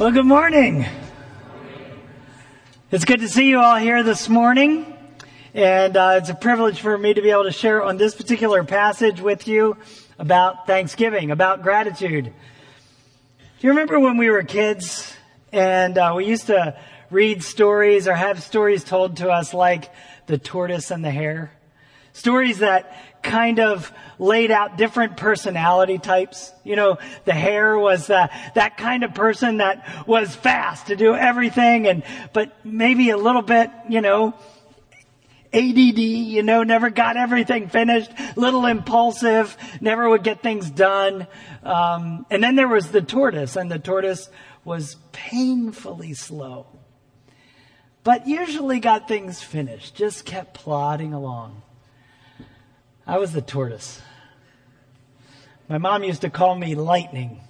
Well, good morning. It's good to see you all here this morning. And uh, it's a privilege for me to be able to share on this particular passage with you about Thanksgiving, about gratitude. Do you remember when we were kids and uh, we used to read stories or have stories told to us like the tortoise and the hare? Stories that kind of laid out different personality types. You know, the hare was uh, that kind of person that was fast to do everything and, but maybe a little bit, you know, ADD, you know, never got everything finished, little impulsive, never would get things done. Um, and then there was the tortoise, and the tortoise was painfully slow, but usually got things finished, just kept plodding along. I was the tortoise. My mom used to call me lightning.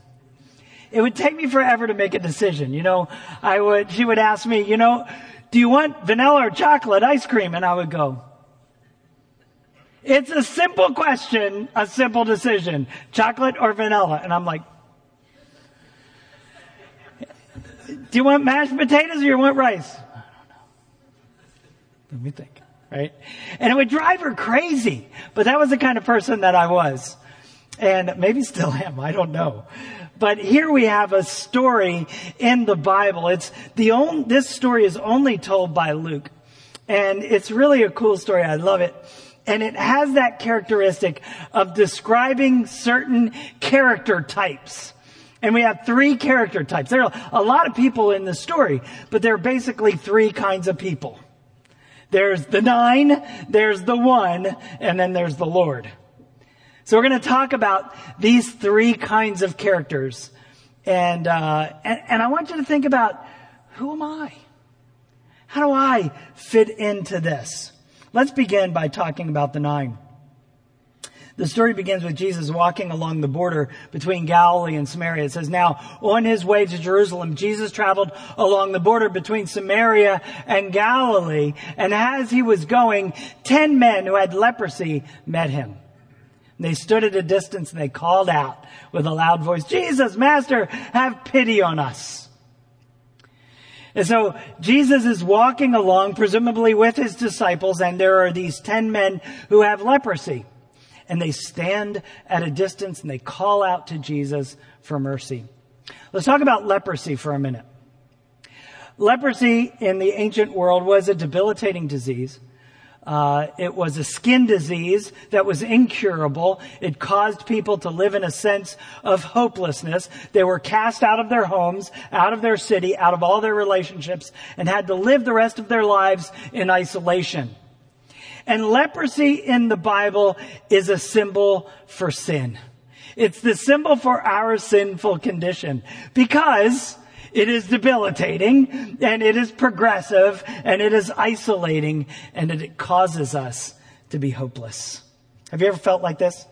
It would take me forever to make a decision. You know, I would, she would ask me, you know, do you want vanilla or chocolate ice cream? And I would go, it's a simple question, a simple decision. Chocolate or vanilla? And I'm like, do you want mashed potatoes or you want rice? I don't know. Let me think right? And it would drive her crazy. But that was the kind of person that I was. And maybe still am, I don't know. But here we have a story in the Bible. It's the only, this story is only told by Luke. And it's really a cool story. I love it. And it has that characteristic of describing certain character types. And we have three character types. There are a lot of people in the story, but there are basically three kinds of people. There's the nine, there's the one, and then there's the Lord. So we're going to talk about these three kinds of characters. And, uh, and, and I want you to think about who am I? How do I fit into this? Let's begin by talking about the nine. The story begins with Jesus walking along the border between Galilee and Samaria. It says, now on his way to Jerusalem, Jesus traveled along the border between Samaria and Galilee. And as he was going, ten men who had leprosy met him. They stood at a distance and they called out with a loud voice, Jesus, Master, have pity on us. And so Jesus is walking along, presumably with his disciples, and there are these ten men who have leprosy and they stand at a distance and they call out to Jesus for mercy. Let's talk about leprosy for a minute. Leprosy in the ancient world was a debilitating disease. Uh, it was a skin disease that was incurable. It caused people to live in a sense of hopelessness. They were cast out of their homes, out of their city, out of all their relationships, and had to live the rest of their lives in isolation. And leprosy in the Bible is a symbol for sin. It's the symbol for our sinful condition because it is debilitating and it is progressive and it is isolating and it causes us to be hopeless. Have you ever felt like this?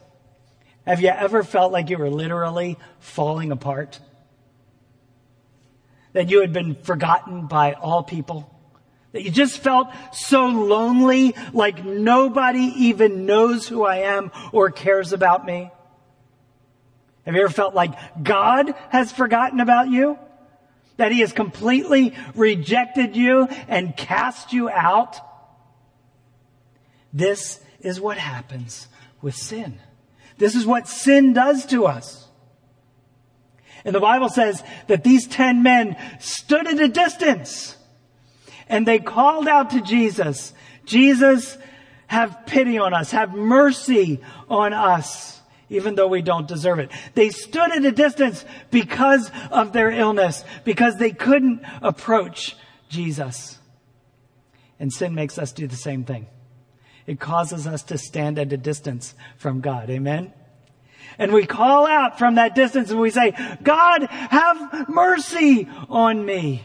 Have you ever felt like you were literally falling apart? That you had been forgotten by all people? That you just felt so lonely, like nobody even knows who I am or cares about me? Have you ever felt like God has forgotten about you? That he has completely rejected you and cast you out? This is what happens with sin. This is what sin does to us. And the Bible says that these ten men stood at a distance and they called out to Jesus, Jesus, have pity on us, have mercy on us, even though we don't deserve it. They stood at a distance because of their illness, because they couldn't approach Jesus. And sin makes us do the same thing. It causes us to stand at a distance from God. Amen? And we call out from that distance and we say, God, have mercy on me.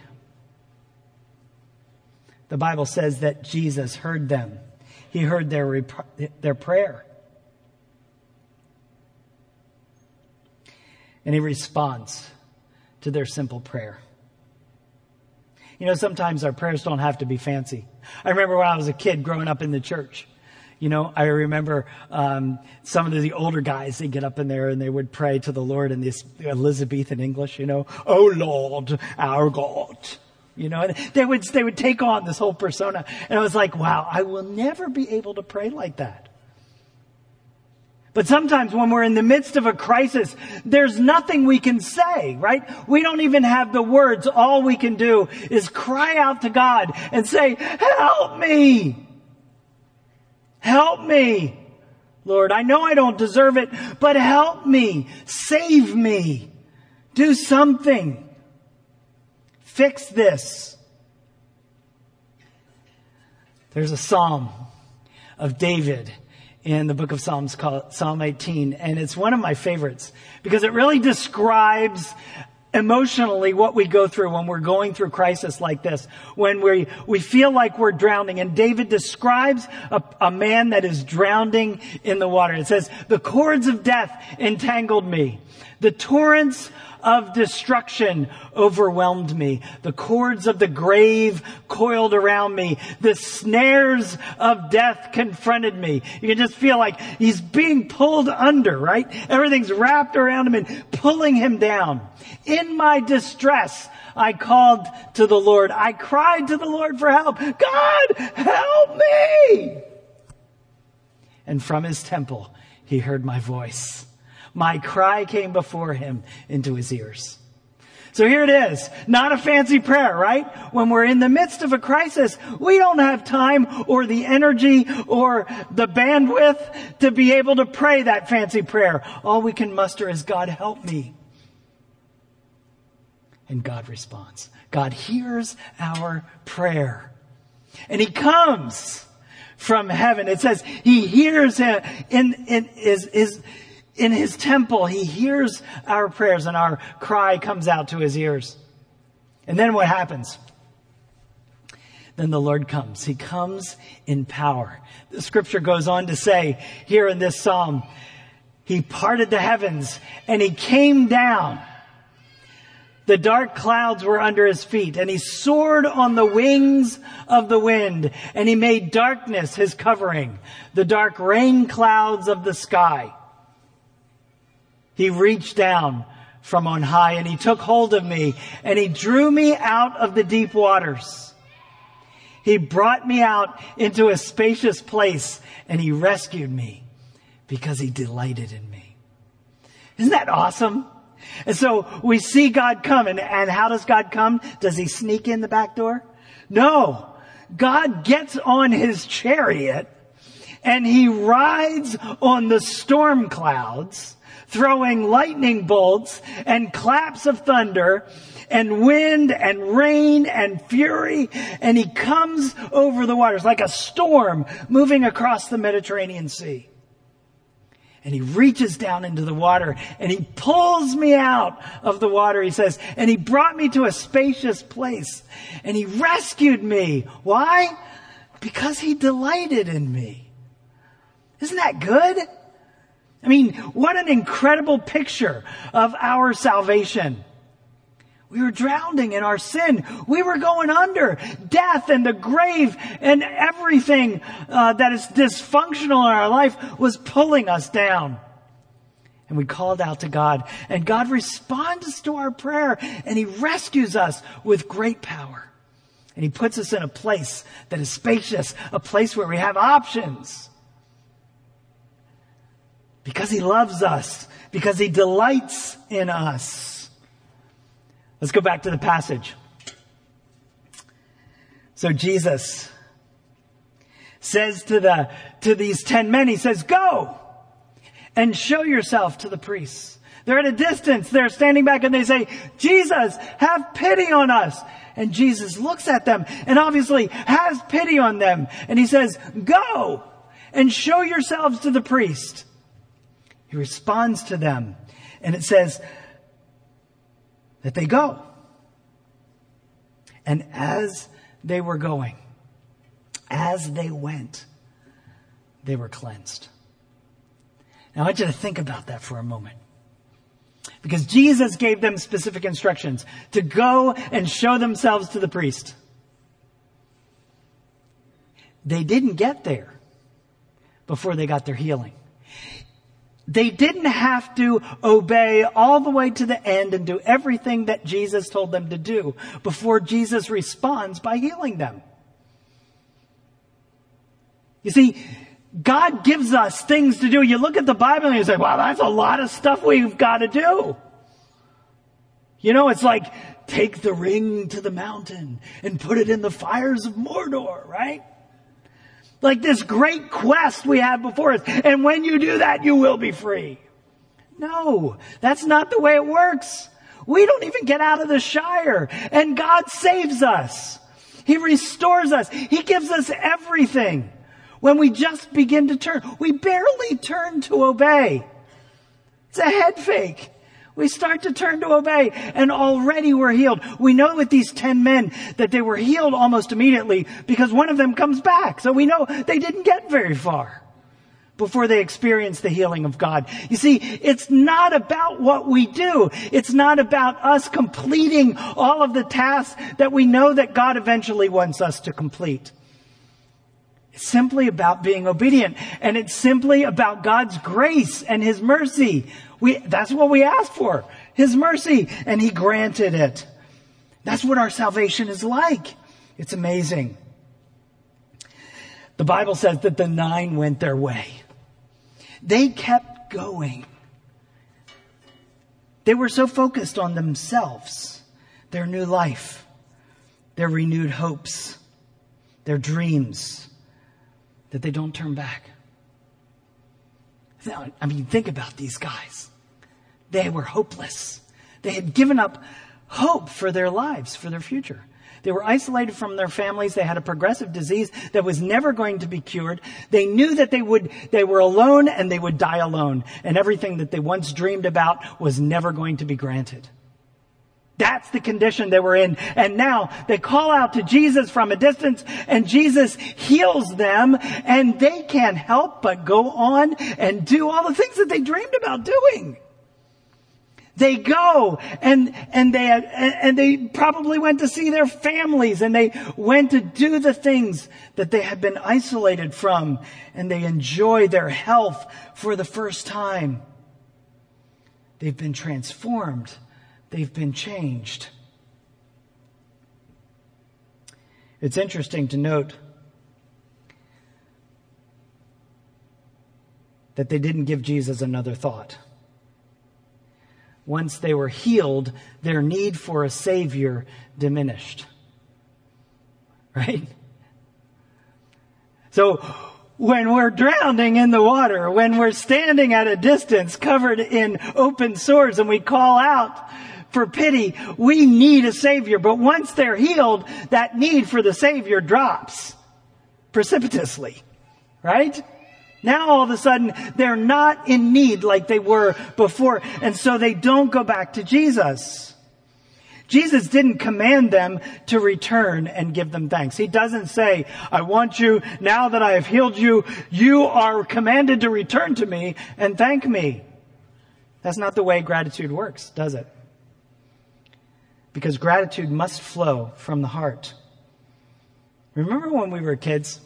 The Bible says that Jesus heard them. He heard their, rep- their prayer. And he responds to their simple prayer. You know, sometimes our prayers don't have to be fancy. I remember when I was a kid growing up in the church. You know, I remember um, some of the older guys. They get up in there and they would pray to the Lord in this Elizabethan English. You know, "Oh Lord, our God." You know, and they would they would take on this whole persona, and I was like, "Wow, I will never be able to pray like that." But sometimes when we're in the midst of a crisis, there's nothing we can say, right? We don't even have the words. All we can do is cry out to God and say, help me. Help me. Lord, I know I don't deserve it, but help me. Save me. Do something. Fix this. There's a psalm of David in the book of Psalms called Psalm 18, and it's one of my favorites because it really describes emotionally what we go through when we're going through crisis like this, when we, we feel like we're drowning. And David describes a, a man that is drowning in the water. It says, the cords of death entangled me. The torrents of destruction overwhelmed me. The cords of the grave coiled around me. The snares of death confronted me. You can just feel like he's being pulled under, right? Everything's wrapped around him and pulling him down. In my distress, I called to the Lord. I cried to the Lord for help. God, help me! And from his temple, he heard my voice. My cry came before him into his ears. So here it is. Not a fancy prayer, right? When we're in the midst of a crisis, we don't have time or the energy or the bandwidth to be able to pray that fancy prayer. All we can muster is, God, help me. And God responds. God hears our prayer. And He comes from heaven. It says He hears him in, in, is, is, in his temple, he hears our prayers and our cry comes out to his ears. And then what happens? Then the Lord comes. He comes in power. The scripture goes on to say here in this psalm, he parted the heavens and he came down. The dark clouds were under his feet and he soared on the wings of the wind and he made darkness his covering, the dark rain clouds of the sky. He reached down from on high and he took hold of me and he drew me out of the deep waters. He brought me out into a spacious place and he rescued me because he delighted in me. Isn't that awesome? And so we see God come and, and how does God come? Does he sneak in the back door? No. God gets on his chariot and he rides on the storm clouds throwing lightning bolts and claps of thunder and wind and rain and fury. And he comes over the waters like a storm moving across the Mediterranean Sea. And he reaches down into the water and he pulls me out of the water, he says, and he brought me to a spacious place and he rescued me. Why? Because he delighted in me. Isn't that good? I mean, what an incredible picture of our salvation. We were drowning in our sin. We were going under. Death and the grave and everything uh, that is dysfunctional in our life was pulling us down. And we called out to God, and God responds to our prayer, and He rescues us with great power. And He puts us in a place that is spacious, a place where we have options. Because he loves us. Because he delights in us. Let's go back to the passage. So Jesus says to the, to these ten men, he says, go and show yourself to the priests. They're at a distance. They're standing back and they say, Jesus, have pity on us. And Jesus looks at them and obviously has pity on them. And he says, go and show yourselves to the priest. He responds to them. And it says that they go. And as they were going, as they went, they were cleansed. Now I want you to think about that for a moment. Because Jesus gave them specific instructions to go and show themselves to the priest. They didn't get there before they got their healing. They didn't have to obey all the way to the end and do everything that Jesus told them to do before Jesus responds by healing them. You see, God gives us things to do. You look at the Bible and you say, wow, that's a lot of stuff we've got to do. You know, it's like, take the ring to the mountain and put it in the fires of Mordor, right? Like this great quest we have before us. And when you do that, you will be free. No, that's not the way it works. We don't even get out of the Shire and God saves us. He restores us. He gives us everything. When we just begin to turn, we barely turn to obey. It's a head fake. We start to turn to obey and already we're healed. We know with these 10 men that they were healed almost immediately because one of them comes back. So we know they didn't get very far before they experience the healing of God. You see, it's not about what we do. It's not about us completing all of the tasks that we know that God eventually wants us to complete. It's simply about being obedient and it's simply about God's grace and His mercy. We, that's what we asked for. His mercy. And He granted it. That's what our salvation is like. It's amazing. The Bible says that the nine went their way. They kept going. They were so focused on themselves, their new life, their renewed hopes, their dreams, that they don't turn back. I mean, think about these guys. They were hopeless. They had given up hope for their lives, for their future. They were isolated from their families. They had a progressive disease that was never going to be cured. They knew that they would, they were alone and they would die alone. And everything that they once dreamed about was never going to be granted. That's the condition they were in. And now they call out to Jesus from a distance and Jesus heals them and they can't help but go on and do all the things that they dreamed about doing. They go and, and they, and they probably went to see their families and they went to do the things that they had been isolated from and they enjoy their health for the first time. They've been transformed. They've been changed. It's interesting to note that they didn't give Jesus another thought once they were healed, their need for a Savior diminished. Right? So, when we're drowning in the water, when we're standing at a distance covered in open sores and we call out for pity, we need a Savior. But once they're healed, that need for the Savior drops precipitously. Right? Now all of a sudden they're not in need like they were before and so they don't go back to Jesus. Jesus didn't command them to return and give them thanks. He doesn't say, I want you, now that I have healed you, you are commanded to return to me and thank me. That's not the way gratitude works, does it? Because gratitude must flow from the heart. Remember when we were kids?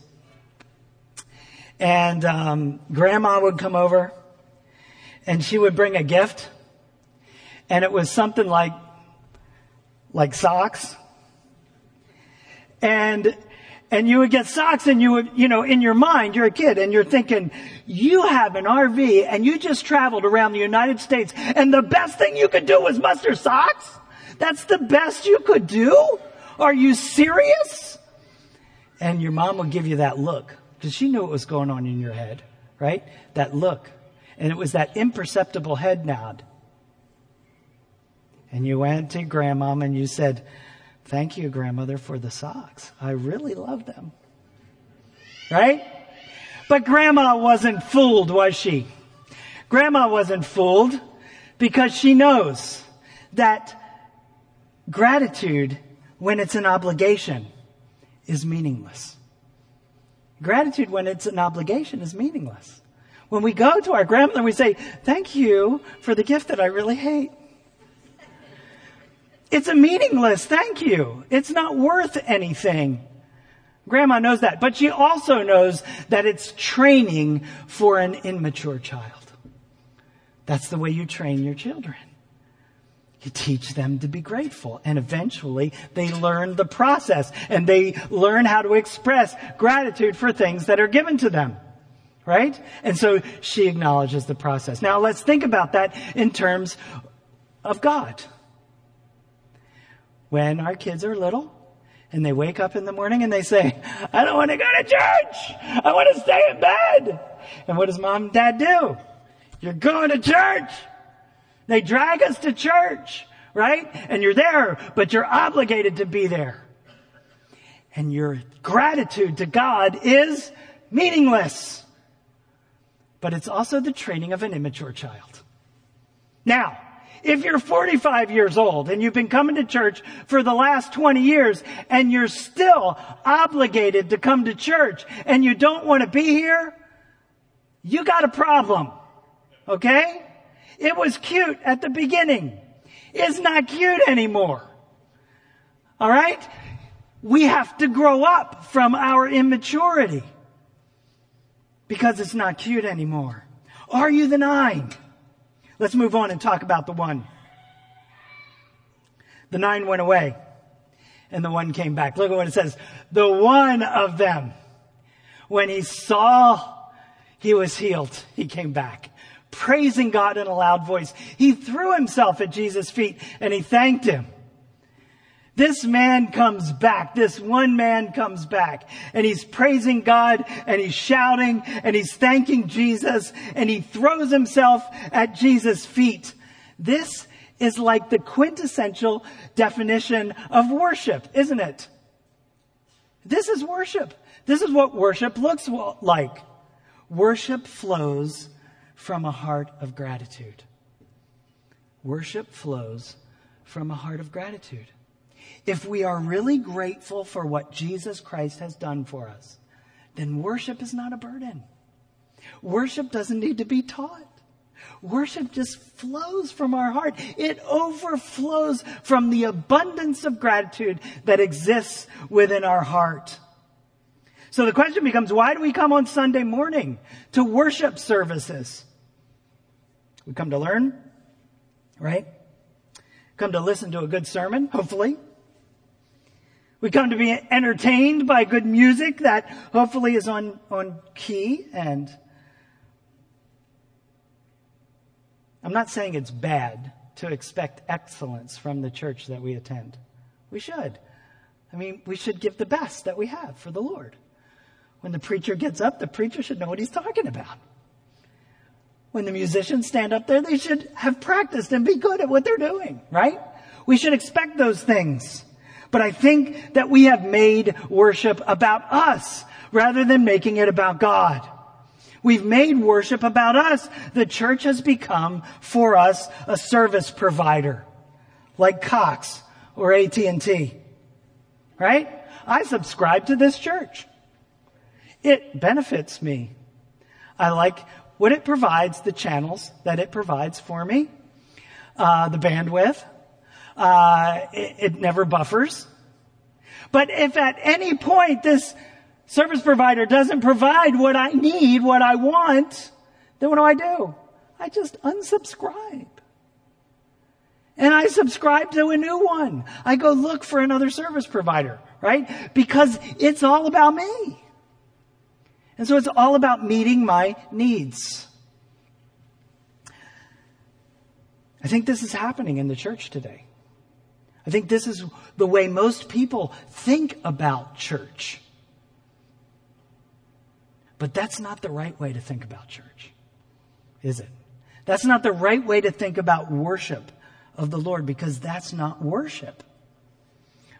And um, grandma would come over and she would bring a gift. And it was something like, like socks. And, and you would get socks and you would, you know, in your mind, you're a kid and you're thinking, you have an RV and you just traveled around the United States and the best thing you could do was muster socks? That's the best you could do? Are you serious? And your mom would give you that look because she knew what was going on in your head, right? That look. And it was that imperceptible head nod. And you went to grandmom and you said, Thank you, grandmother, for the socks. I really love them. Right? But grandma wasn't fooled, was she? Grandma wasn't fooled because she knows that gratitude, when it's an obligation, is meaningless. Gratitude, when it's an obligation, is meaningless. When we go to our grandmother, we say, thank you for the gift that I really hate. It's a meaningless thank you. It's not worth anything. Grandma knows that, but she also knows that it's training for an immature child. That's the way you train your children. You teach them to be grateful and eventually they learn the process and they learn how to express gratitude for things that are given to them. Right? And so she acknowledges the process. Now let's think about that in terms of God. When our kids are little, and they wake up in the morning and they say, I don't want to go to church. I want to stay in bed. And what does mom and dad do? You're going to church. They drag us to church, right? And you're there, but you're obligated to be there. And your gratitude to God is meaningless. But it's also the training of an immature child. Now, if you're 45 years old and you've been coming to church for the last 20 years and you're still obligated to come to church and you don't want to be here, you got a problem. Okay? It was cute at the beginning. It's not cute anymore. Alright? We have to grow up from our immaturity because it's not cute anymore. Are you the nine? Let's move on and talk about the one. The nine went away and the one came back. Look at what it says. The one of them, when he saw he was healed, he came back. Praising God in a loud voice. He threw himself at Jesus' feet and he thanked him. This man comes back. This one man comes back and he's praising God and he's shouting and he's thanking Jesus and he throws himself at Jesus' feet. This is like the quintessential definition of worship, isn't it? This is worship. This is what worship looks like. Worship flows from a heart of gratitude. Worship flows from a heart of gratitude if we are really grateful for what Jesus Christ has done for us, then worship is not a burden. Worship doesn't need to be taught. Worship just flows from our heart. It overflows from the abundance of gratitude that exists within our heart. So the question becomes, why do we come on Sunday morning to worship services? We come to learn, right? Come to listen to a good sermon, hopefully. We come to be entertained by good music that hopefully is on, on key and I'm not saying it's bad to expect excellence from the church that we attend. We should. I mean, we should give the best that we have for the Lord. When the preacher gets up, the preacher should know what he's talking about. When the musicians stand up there, they should have practiced and be good at what they're doing, right? We should expect those things. But I think that we have made worship about us rather than making it about God. We've made worship about us. The church has become for us a service provider like Cox or AT&T. Right? I subscribe to this church. It benefits me. I like what it provides, the channels that it provides for me, uh, the bandwidth, uh, it, it never buffers. But if at any point this service provider doesn't provide what I need, what I want, then what do I do? I just unsubscribe. And I subscribe to a new one. I go look for another service provider, right? Because it's all about me. And so it's all about meeting my needs. I think this is happening in the church today. I think this is the way most people think about church. But that's not the right way to think about church, is it? That's not the right way to think about worship of the Lord because that's not worship.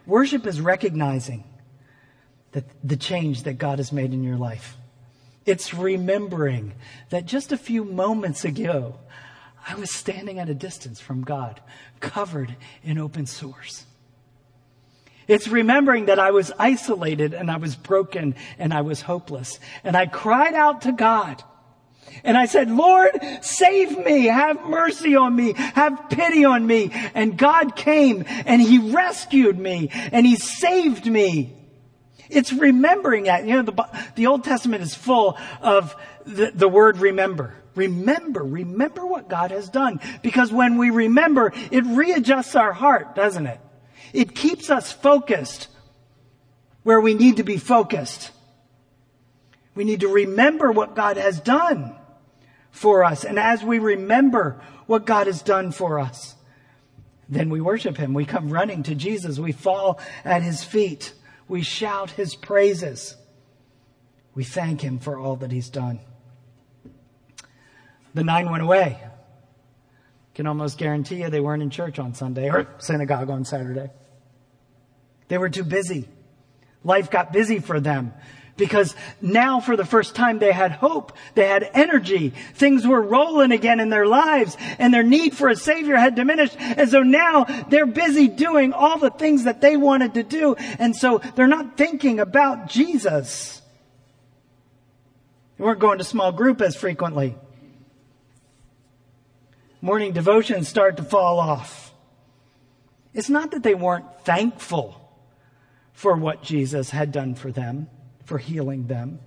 Worship is recognizing that the change that God has made in your life. It's remembering that just a few moments ago, I was standing at a distance from God, covered in open sores. It's remembering that I was isolated and I was broken and I was hopeless. And I cried out to God. And I said, Lord, save me, have mercy on me, have pity on me. And God came and He rescued me and He saved me. It's remembering that. You know, the, the Old Testament is full of the, the word remember. Remember, remember what God has done. Because when we remember, it readjusts our heart, doesn't it? It keeps us focused where we need to be focused. We need to remember what God has done for us. And as we remember what God has done for us, then we worship Him. We come running to Jesus. We fall at His feet. We shout his praises. We thank him for all that he's done. The nine went away. Can almost guarantee you they weren't in church on Sunday or synagogue on Saturday. They were too busy. Life got busy for them because now for the first time they had hope. They had energy. Things were rolling again in their lives and their need for a savior had diminished. And so now they're busy doing all the things that they wanted to do. And so they're not thinking about Jesus. They weren't going to small group as frequently. Morning devotions start to fall off. It's not that they weren't thankful for what Jesus had done for them for healing them.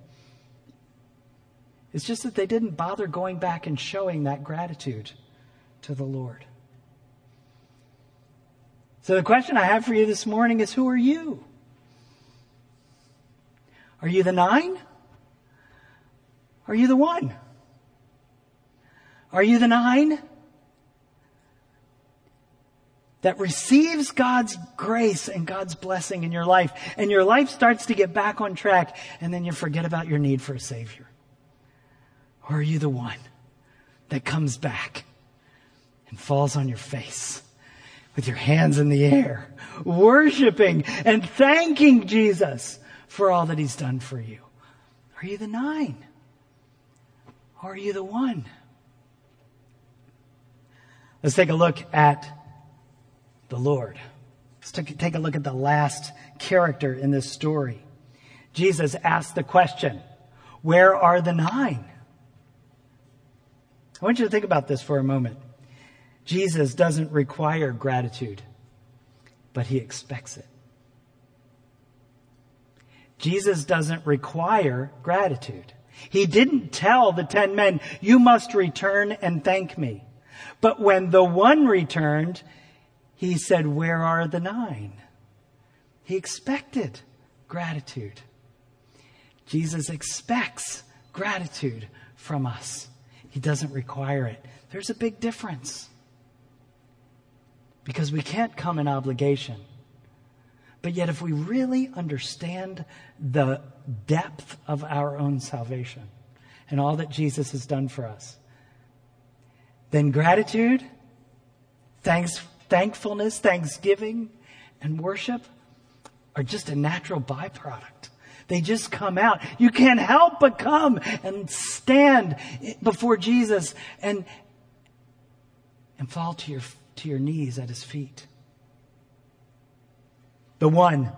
It's just that they didn't bother going back and showing that gratitude to the Lord. So the question I have for you this morning is who are you? Are you the nine? Are you the one? Are you the nine that receives God's grace and God's blessing in your life, and your life starts to get back on track, and then you forget about your need for a Savior? Or are you the one that comes back and falls on your face with your hands in the air, worshiping and thanking Jesus for all that He's done for you? Are you the nine? Or are you the one? Let's take a look at the Lord. Let's take a look at the last character in this story. Jesus asked the question, Where are the nine? I want you to think about this for a moment. Jesus doesn't require gratitude, but he expects it. Jesus doesn't require gratitude. He didn't tell the ten men, you must return and thank me. But when the one returned, he said, Where are the nine? He expected gratitude. Jesus expects gratitude from us. He doesn't require it. There's a big difference. Because we can't come in obligation. But yet, if we really understand the depth of our own salvation and all that Jesus has done for us, then gratitude, thanks thankfulness, thanksgiving, and worship are just a natural byproduct. They just come out. You can't help but come and stand before Jesus and, and fall to your, to your knees at his feet. The one,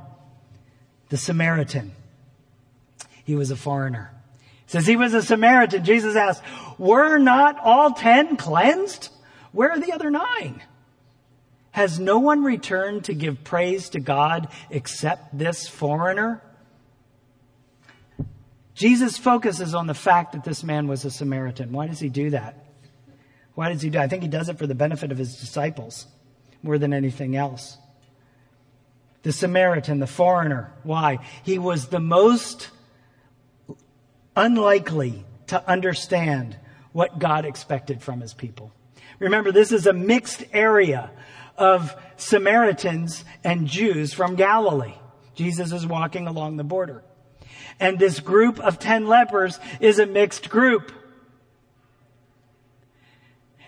the Samaritan, he was a foreigner. Says he was a Samaritan. Jesus asked, were not all ten cleansed? Where are the other nine? Has no one returned to give praise to God except this foreigner? Jesus focuses on the fact that this man was a Samaritan. Why does he do that? Why does he do? I think he does it for the benefit of his disciples more than anything else. The Samaritan, the foreigner. Why? He was the most unlikely to understand what God expected from his people. Remember, this is a mixed area of Samaritans and Jews from Galilee. Jesus is walking along the border. And this group of 10 lepers is a mixed group.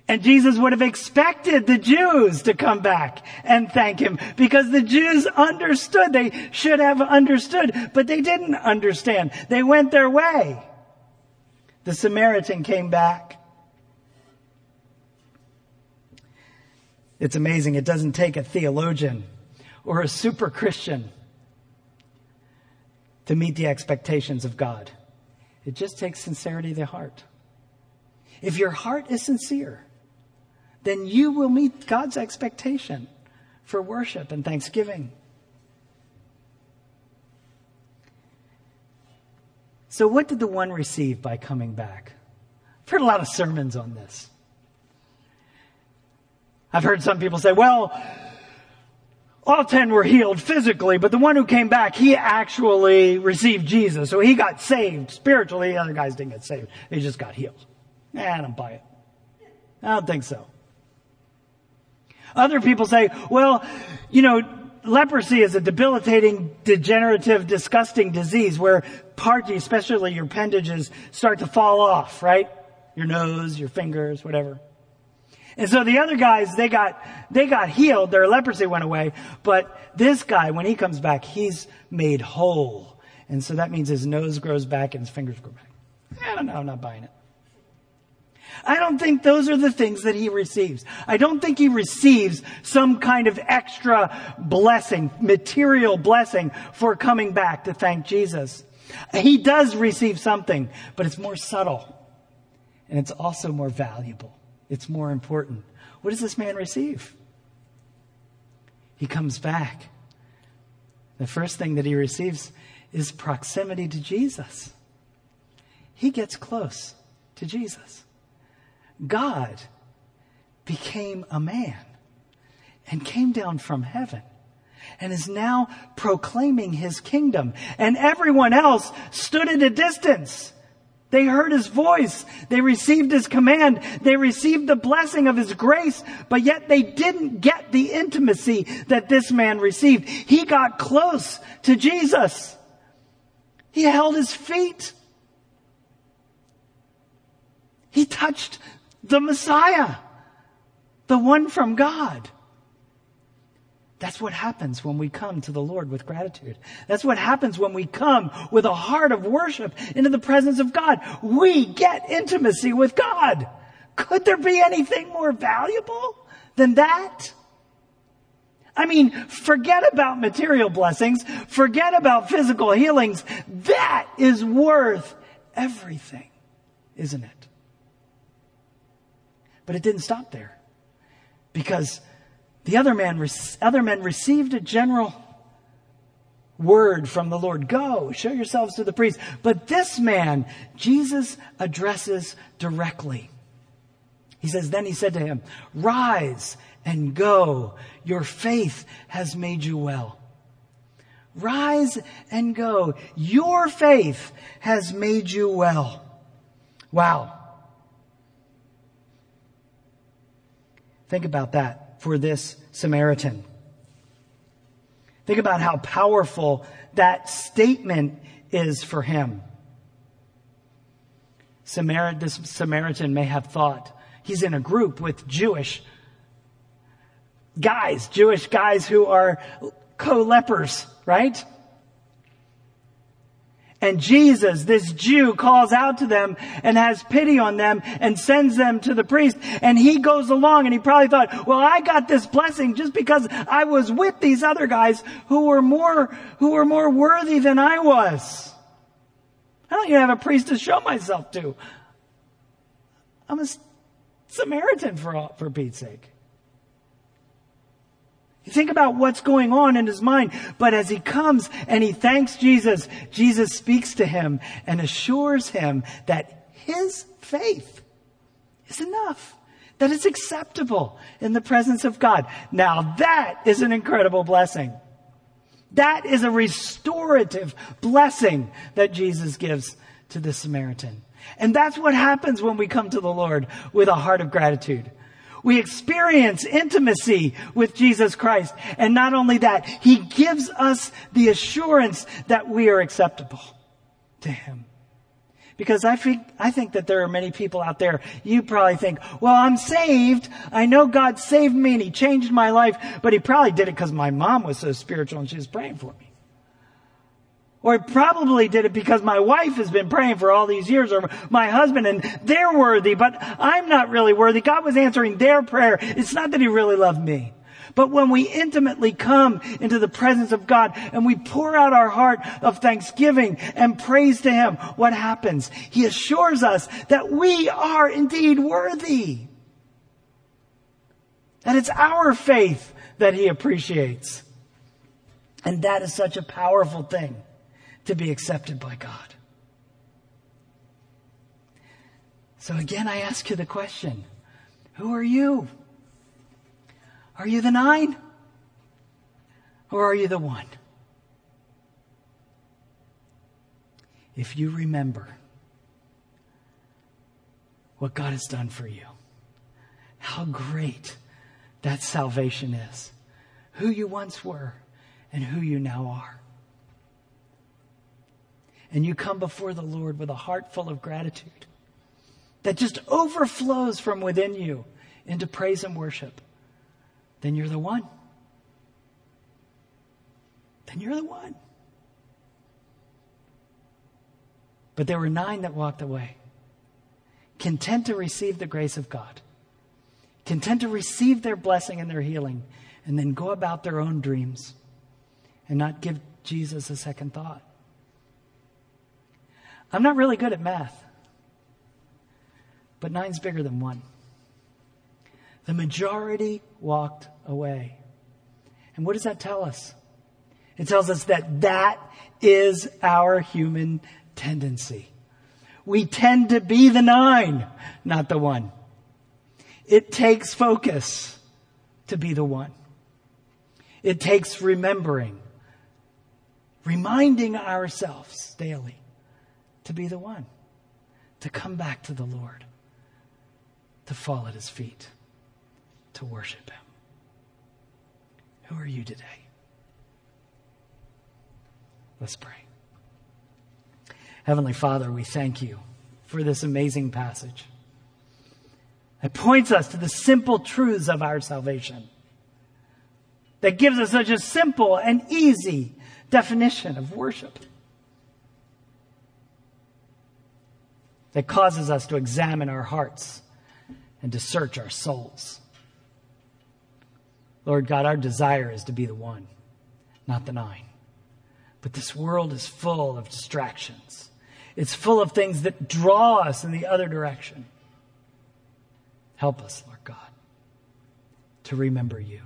And Jesus would have expected the Jews to come back and thank him because the Jews understood. They should have understood, but they didn't understand. They went their way. The Samaritan came back. It's amazing. It doesn't take a theologian or a super Christian to meet the expectations of God. It just takes sincerity of the heart. If your heart is sincere, then you will meet God's expectation for worship and thanksgiving. So, what did the one receive by coming back? I've heard a lot of sermons on this. I've heard some people say, well, all 10 were healed physically, but the one who came back, he actually received Jesus. So he got saved spiritually. The other guys didn't get saved. They just got healed. Eh, I don't buy it. I don't think so. Other people say, well, you know, leprosy is a debilitating, degenerative, disgusting disease where parts, especially your appendages, start to fall off, right? Your nose, your fingers, whatever. And so the other guys, they got, they got healed. Their leprosy went away. But this guy, when he comes back, he's made whole. And so that means his nose grows back and his fingers grow back. I don't know. I'm not buying it. I don't think those are the things that he receives. I don't think he receives some kind of extra blessing, material blessing for coming back to thank Jesus. He does receive something, but it's more subtle. And it's also more valuable. It's more important. What does this man receive? He comes back. The first thing that he receives is proximity to Jesus. He gets close to Jesus. God became a man and came down from heaven and is now proclaiming his kingdom. And everyone else stood at a distance. They heard his voice. They received his command. They received the blessing of his grace, but yet they didn't get the intimacy that this man received. He got close to Jesus. He held his feet. He touched the Messiah, the one from God. That's what happens when we come to the Lord with gratitude. That's what happens when we come with a heart of worship into the presence of God. We get intimacy with God. Could there be anything more valuable than that? I mean, forget about material blessings. Forget about physical healings. That is worth everything, isn't it? But it didn't stop there because the other man, other men received a general word from the Lord. Go, show yourselves to the priest. But this man, Jesus addresses directly. He says, then he said to him, rise and go. Your faith has made you well. Rise and go. Your faith has made you well. Wow. Think about that for this Samaritan. Think about how powerful that statement is for him. Samar- this Samaritan may have thought he's in a group with Jewish guys, Jewish guys who are co-lepers, right? And Jesus, this Jew, calls out to them and has pity on them and sends them to the priest. And he goes along and he probably thought, well, I got this blessing just because I was with these other guys who were more, who were more worthy than I was. I don't even have a priest to show myself to. I'm a Samaritan for, all, for Pete's sake. Think about what's going on in his mind. But as he comes and he thanks Jesus, Jesus speaks to him and assures him that his faith is enough. That it's acceptable in the presence of God. Now that is an incredible blessing. That is a restorative blessing that Jesus gives to the Samaritan. And that's what happens when we come to the Lord with a heart of gratitude. We experience intimacy with Jesus Christ. And not only that, He gives us the assurance that we are acceptable to Him. Because I think, I think that there are many people out there, you probably think, well, I'm saved. I know God saved me and He changed my life, but He probably did it because my mom was so spiritual and she was praying for me. Or I probably did it because my wife has been praying for all these years or my husband and they're worthy, but I'm not really worthy. God was answering their prayer. It's not that he really loved me. But when we intimately come into the presence of God and we pour out our heart of thanksgiving and praise to Him, what happens? He assures us that we are indeed worthy. And it's our faith that He appreciates. And that is such a powerful thing to be accepted by God. So again, I ask you the question, who are you? Are you the nine? Or are you the one? If you remember what God has done for you, how great that salvation is, who you once were and who you now are. And you come before the Lord with a heart full of gratitude that just overflows from within you into praise and worship then you're the one. Then you're the one. But there were nine that walked away, content to receive the grace of God, content to receive their blessing and their healing, and then go about their own dreams and not give Jesus a second thought. I'm not really good at math, but nine's bigger than one. The majority walked away. And what does that tell us? It tells us that that is our human tendency. We tend to be the nine, not the one. It takes focus to be the one. It takes remembering, reminding ourselves daily to be the one, to come back to the Lord, to fall at his feet to worship Him. Who are you today? Let's pray. Heavenly Father, we thank you for this amazing passage. It points us to the simple truths of our salvation. That gives us such a simple and easy definition of worship. That causes us to examine our hearts and to search our souls. Lord God, our desire is to be the one, not the nine. But this world is full of distractions. It's full of things that draw us in the other direction. Help us, Lord God, to remember you,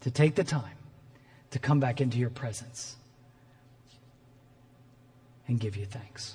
to take the time to come back into your presence and give you thanks.